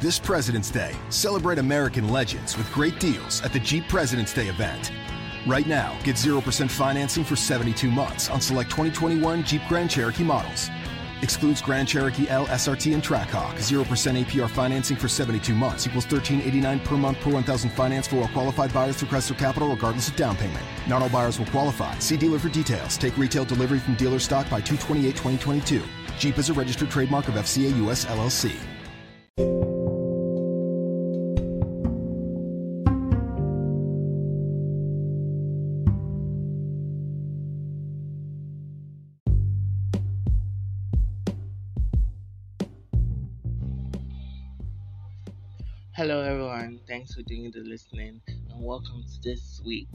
This President's Day, celebrate American legends with great deals at the Jeep President's Day event. Right now, get 0% financing for 72 months on select 2021 Jeep Grand Cherokee models. Excludes Grand Cherokee L, SRT, and Trackhawk. 0% APR financing for 72 months equals 1389 per month per 1000 finance for all qualified buyers through Chrysler Capital regardless of down payment. Not all buyers will qualify. See dealer for details. Take retail delivery from dealer stock by 228 2022. Jeep is a registered trademark of FCA US LLC. Hello, everyone. Thanks for doing the listening, and welcome to this week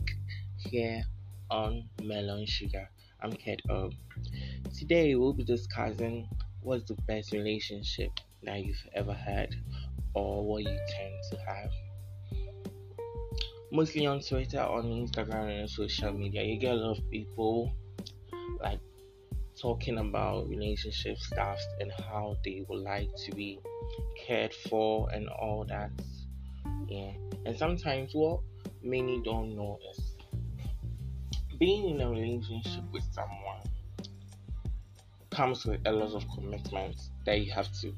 here on Melon Sugar. I'm Ked O. Today, we'll be discussing what's the best relationship that you've ever had, or what you tend to have. Mostly on Twitter, on Instagram, and social media, you get a lot of people talking about relationship stuff and how they would like to be cared for and all that. Yeah. And sometimes what many don't know is being in a relationship with someone comes with a lot of commitments that you have to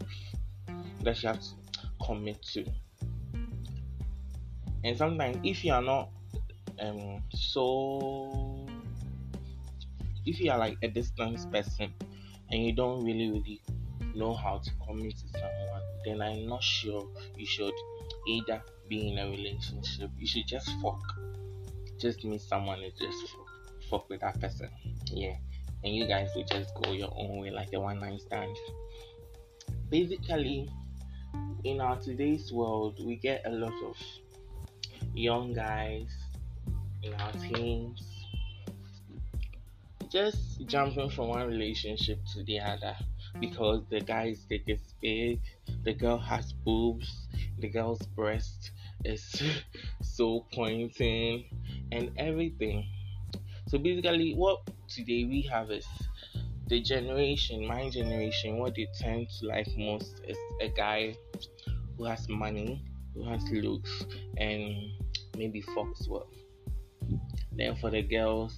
that you have to commit to. And sometimes if you are not um so if you are like a distance mm. person and you don't really really know how to commit to someone, then I'm not sure you should either be in a relationship. You should just fuck. Just meet someone and just fuck, fuck with that person. Yeah. And you guys will just go your own way like a one night stand. Basically, in our today's world, we get a lot of young guys in our mm. teens just mm-hmm. jumping from one relationship to the other mm-hmm. because the guy's dick is big, the girl has boobs, the girl's breast is so pointing, and everything. So basically, what today we have is the generation, my generation, what they tend to like most is a guy who has money, who has looks, and maybe fucks well. Then for the girls,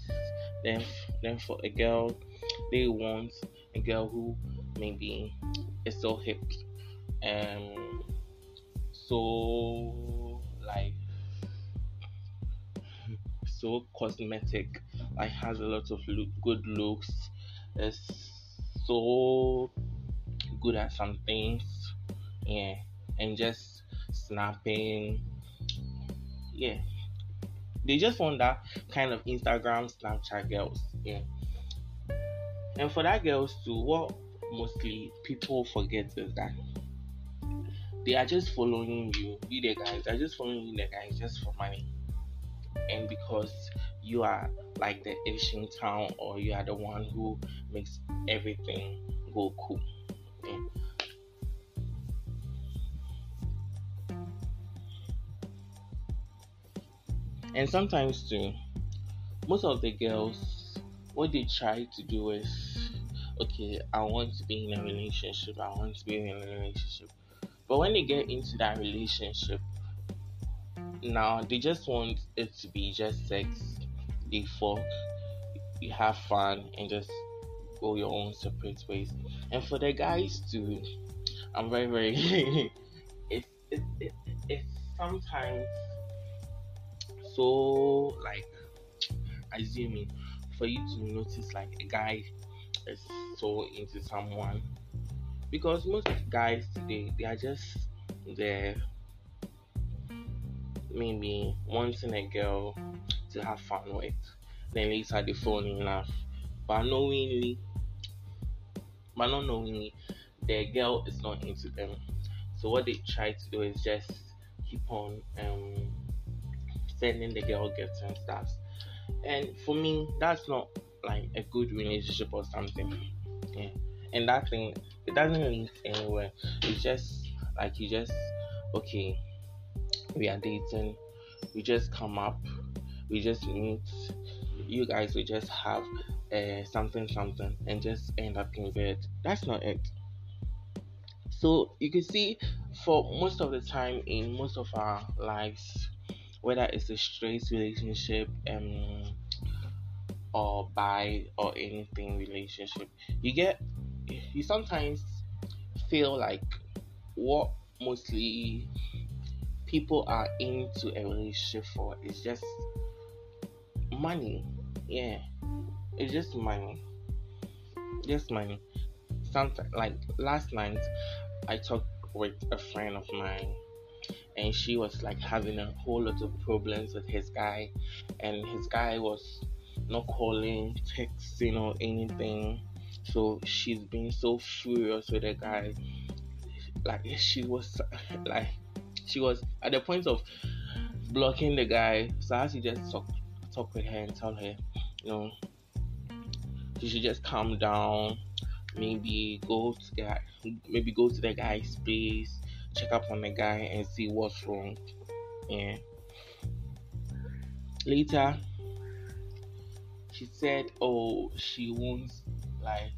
then then for a girl, they want a girl who maybe is so hip. And so like so cosmetic, like has a lot of look, good looks, is so good at some things, yeah, and just snapping, yeah they just want that kind of Instagram, Snapchat girls. Yeah. And for that girls too, what mostly people forget is that they are just following you, be the guys, they're just following you the guys just for money. And because you are like the Asian town or you are the one who makes everything go cool. Yeah. And sometimes too most of the girls what they try to do is okay i want to be in a relationship i want to be in a relationship. But when they get into that relationship now they just want it to be just sex they fuck you have fun and just go your own separate ways. And for the guys too i'm very very it's it, it, it's sometimes so like assuming for you to notice like a guy is so into someone because most guys today they are just there maybe wanting a girl to have fun with then later they fall in love but knowingly but not knowingly the girl is not into them. So what they try to do is just keep on um, sending the girl gifts and stuff. And for me, that's not like a good relationship or something. Yeah. And that thing, it doesn't lead anywhere. It's just like you just okay, we are dating, we just come up, we just meet, you guys will just have uh, something something and just end up in bed. That's not it. So you can see for most of the time in most of our lives, whether it's a straight relationship, um, or bi or anything relationship, you get you sometimes feel like what mostly people are into a relationship for is just money. Yeah, it's just money. Just money. Sometimes, like last night, I talked with a friend of mine, and she was like having a whole lot of problems with his guy, and his guy was not calling, texting, or anything. So she's been so furious with the guy. Like she was like she was at the point of blocking the guy. So I to just talk talk with her and tell her, you know, she should just calm down. Maybe go to the maybe go to the guy's place, check up on the guy and see what's wrong. Yeah. Later, she said, "Oh, she wants like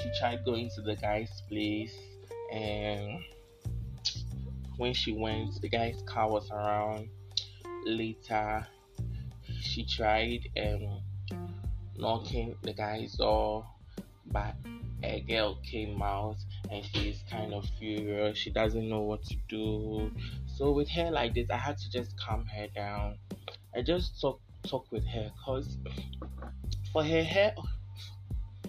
she tried going to the guy's place and when she went the guy's car was around later she tried um knocking the guy's door but a girl came out and she's kind of furious. She doesn't know what to do. So with her like this i had to just calm her down. I just talk talk with her because for her hair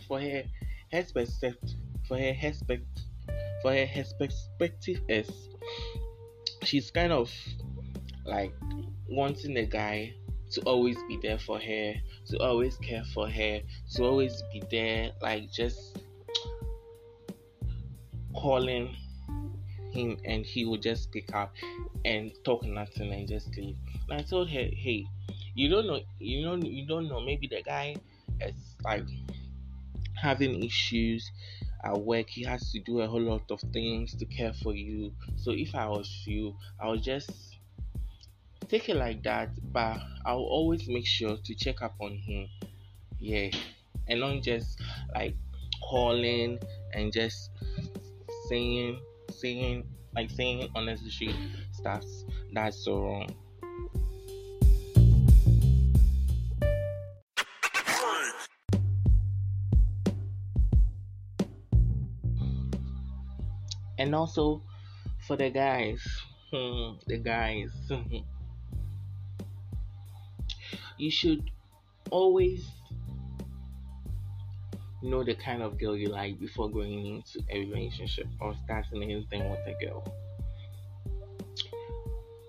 for her her perspective for her perspective for her, her perspective is she's kind of like wanting a guy to always be there for her, to always care for her, to always be there, like just calling him and he would just pick up and talk nothing and just leave. And I told her, hey, you don't know, you know, you don't know. Maybe the guy is like having issues at work he has to do a whole lot of things to care for you so if i was you i would just take it like that but i'll always make sure to check up on him. Yeah and not just like calling and just saying saying like saying unnecessary stuff that's so wrong. And also for the guys hmm, the guys you should always know the kind of girl you like before going into a relationship. Or starting anything with a girl.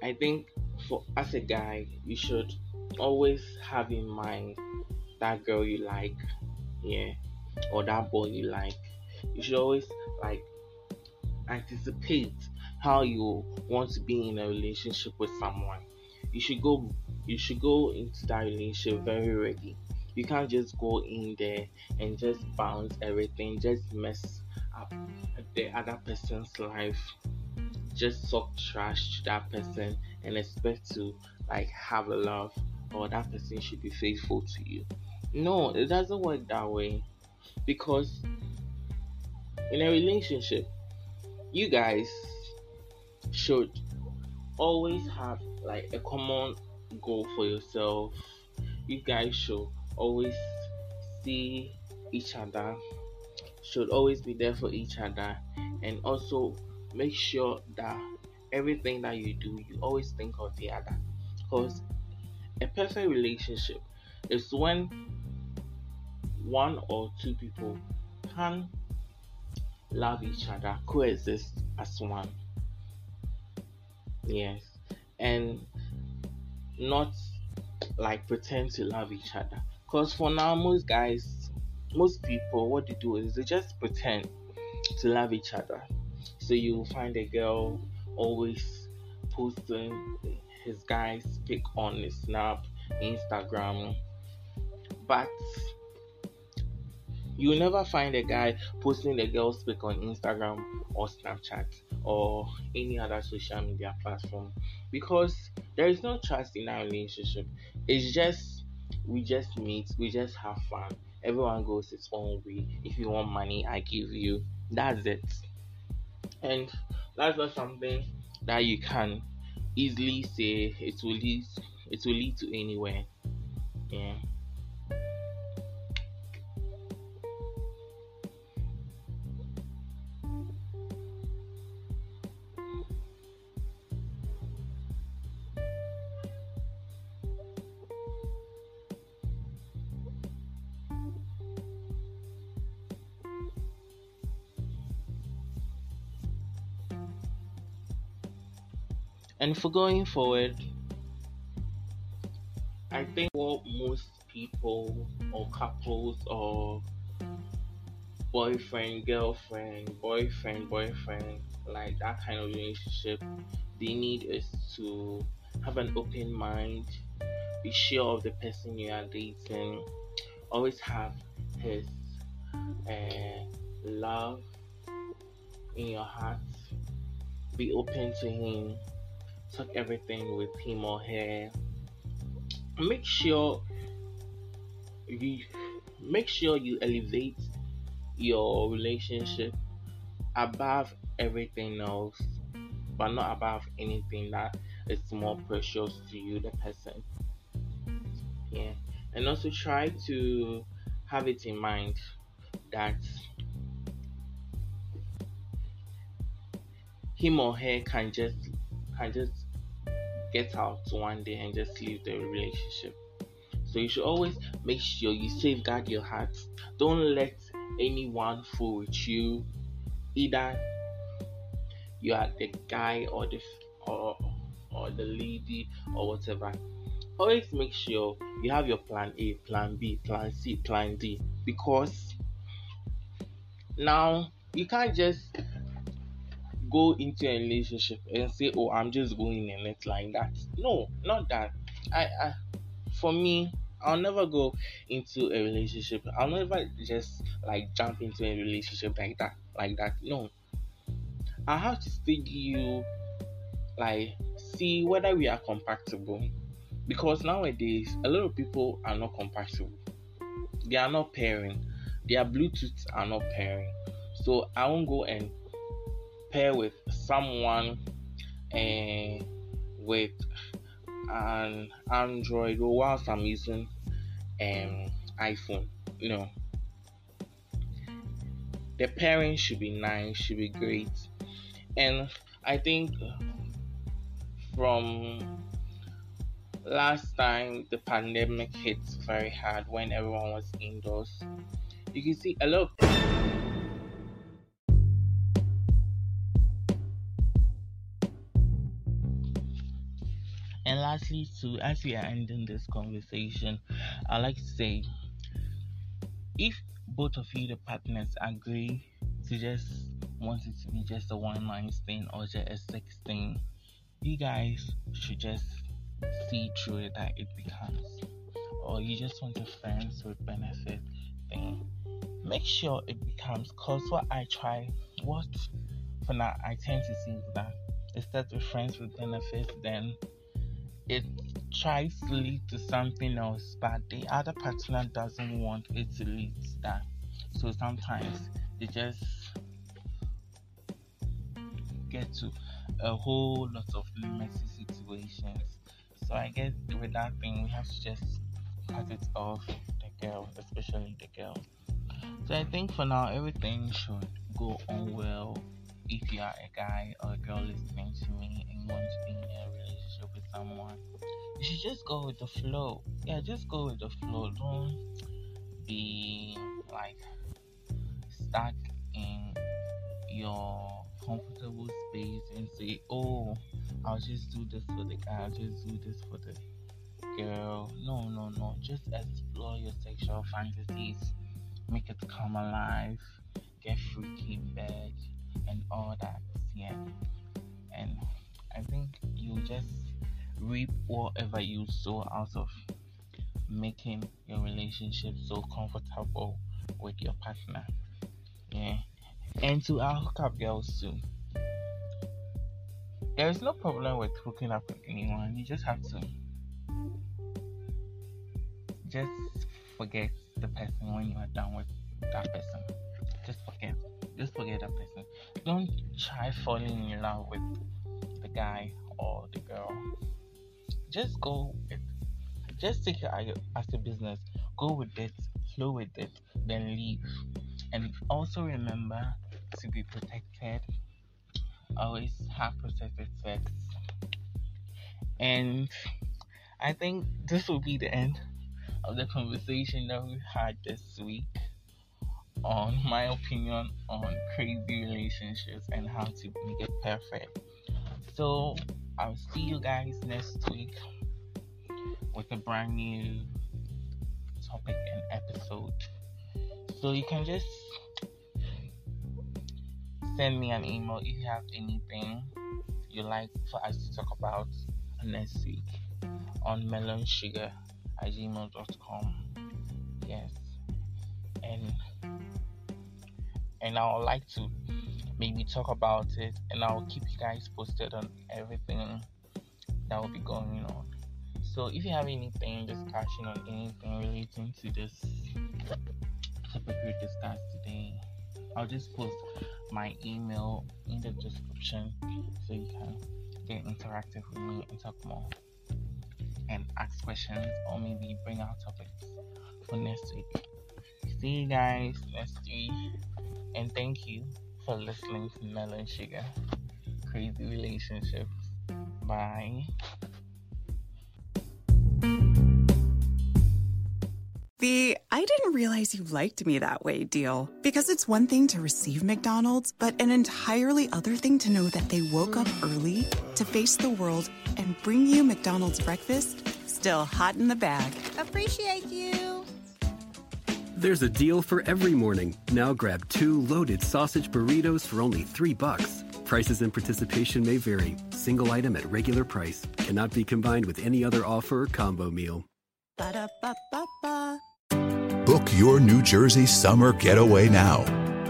I think for as a guy you should always have in mind that girl you like yeah or that boy you like. You should always like anticipate how you want to be in a relationship with someone. You should go you should go into that relationship very ready. You can't just go in there and just bounce everything just mess up the other person's life. Just talk trash to that person and expect to like have a love or that person should be faithful to you. No it doesn't work that way because in a relationship you guys should always have like a common goal for yourself. You guys should always see each other, should always be there for each other, and also make sure that everything that you do, you always think of the other. Because a perfect relationship is when one or two people can love each other, coexist as one. Yes, and not like pretend to love each other. Because for now, most guys, most people, what they do is they just pretend to love each other. So you find a girl always posting his guy's pic on his Snap, Instagram, but you never find a guy posting the girl's pic on Instagram or Snapchat or any other social media platform because there is no trust in our relationship. It's just we just meet, we just have fun. Everyone goes its own way. If you want money, I give you. That's it. And that's not something that you can easily say it will lead it will lead to anywhere. Yeah. And for going forward, I think what most people or couples or boyfriend, girlfriend, boyfriend, boyfriend, like that kind of relationship, they need is to have an open mind, be sure of the person you are dating, always have his uh, love in your heart, be open to him talk everything with him or her. Make sure you make sure you elevate your relationship above everything else, but not above anything that is more precious to you, the person. Yeah, and also try to have it in mind that him or her can just can just get out one day and just leave the relationship. So you should always make sure you safeguard your heart. Don't let anyone fool with you. Either you are the guy or the or or the lady or whatever. Always make sure you have your plan A, plan B, plan C, plan D because now you can't just go into a relationship and say, "Oh, I'm just going in it like that." No, not that. I, I for me, I'll never go into a relationship. I'll never just like jump into a relationship like that, like that. No, I have to study you, like see whether we are compatible. Because nowadays, a lot of people are not compatible. They are not pairing. Their Bluetooths are not pairing. So I won't go and pair with someone uh, with an Android or whilst I'm using um iPhone. You know, the pairing should be nice, should be great, and I think from last time the pandemic hit very hard when everyone was indoors, you can see a lot. Of- lastly, as we are ending this conversation, I like to say if both of you, the partners, agree to just want it to be just a one night thing or just a sex thing, you guys should just see through it that it becomes. Or you just want a friends with benefit thing. Make sure it becomes cause what I try what for now I tend to see that instead of friends with benefits then it tries to lead to something else, but the other partner doesn't want it to lead to that. So sometimes they just get to a whole lot of messy situations. So I guess with that thing, we have to just cut it off the girl, especially the girl. So I think for now, everything should go on well. If you are a guy or a girl listening to me and want to be in a relationship someone, you should just go with the flow. Yeah, just go with the flow. Don't be like stuck in your comfortable space and say, Oh, I'll just do this for the guy, I'll just do this for the girl. No, no, no. Just explore your sexual fantasies, make it come alive, get freaky in bed, and all that. Yeah, and I think you just reap whatever you sow out of making your relationship so comfortable with your partner. Yeah, and to our hookup girls too. There is no problem with hooking up with anyone. You just have to just forget the person when you are done with that person. Just forget. Just forget that person. Don't try falling in love with the guy or the girl. Just go with just take it as a business. Go with it, flow with it, then leave. And also remember to be protected. Always have protected sex. And I think this will be the end of the conversation that we had this week on my opinion on crazy relationships and how to make it perfect. So I'll see you guys next week with a brand new topic and episode. So you can just send me an email if you have anything you like for us to talk about next week on melonsugar at gmail.com. Yes. And and I would like to maybe talk about it and I'll keep you guys posted on everything that will be going on. So if you have anything, discussion on anything relating to this topic we discussed today, I'll just post my email in the description so you can get interactive with me and talk more and ask questions or maybe bring out topics for next week. See you guys next week and thank you for listening to Melon Sugar Crazy Relationships. Bye. The I didn't realize you liked me that way deal. Because it's one thing to receive McDonald's, but an entirely other thing to know that they woke up early to face the world and bring you McDonald's breakfast still hot in the bag. Appreciate you. There's a deal for every morning. Now grab two loaded sausage burritos for only three bucks. Prices and participation may vary. Single item at regular price cannot be combined with any other offer or combo meal. Ba-da-ba-ba-ba. Book your New Jersey summer getaway now.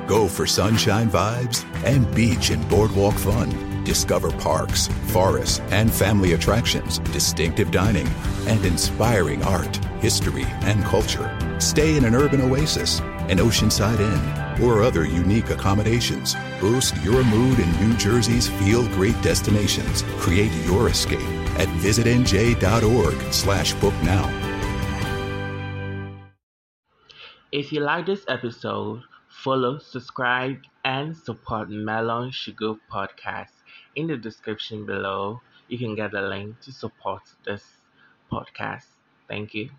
Go for sunshine vibes and beach and boardwalk fun. Discover parks, forests, and family attractions, distinctive dining, and inspiring art, history, and culture. Stay in an urban oasis, an oceanside inn, or other unique accommodations. Boost your mood in New Jersey's feel great destinations. Create your escape at visitnj.org slash book now. If you like this episode, follow, subscribe, and support Melon Sugar Podcast. In the description below, you can get a link to support this podcast. Thank you.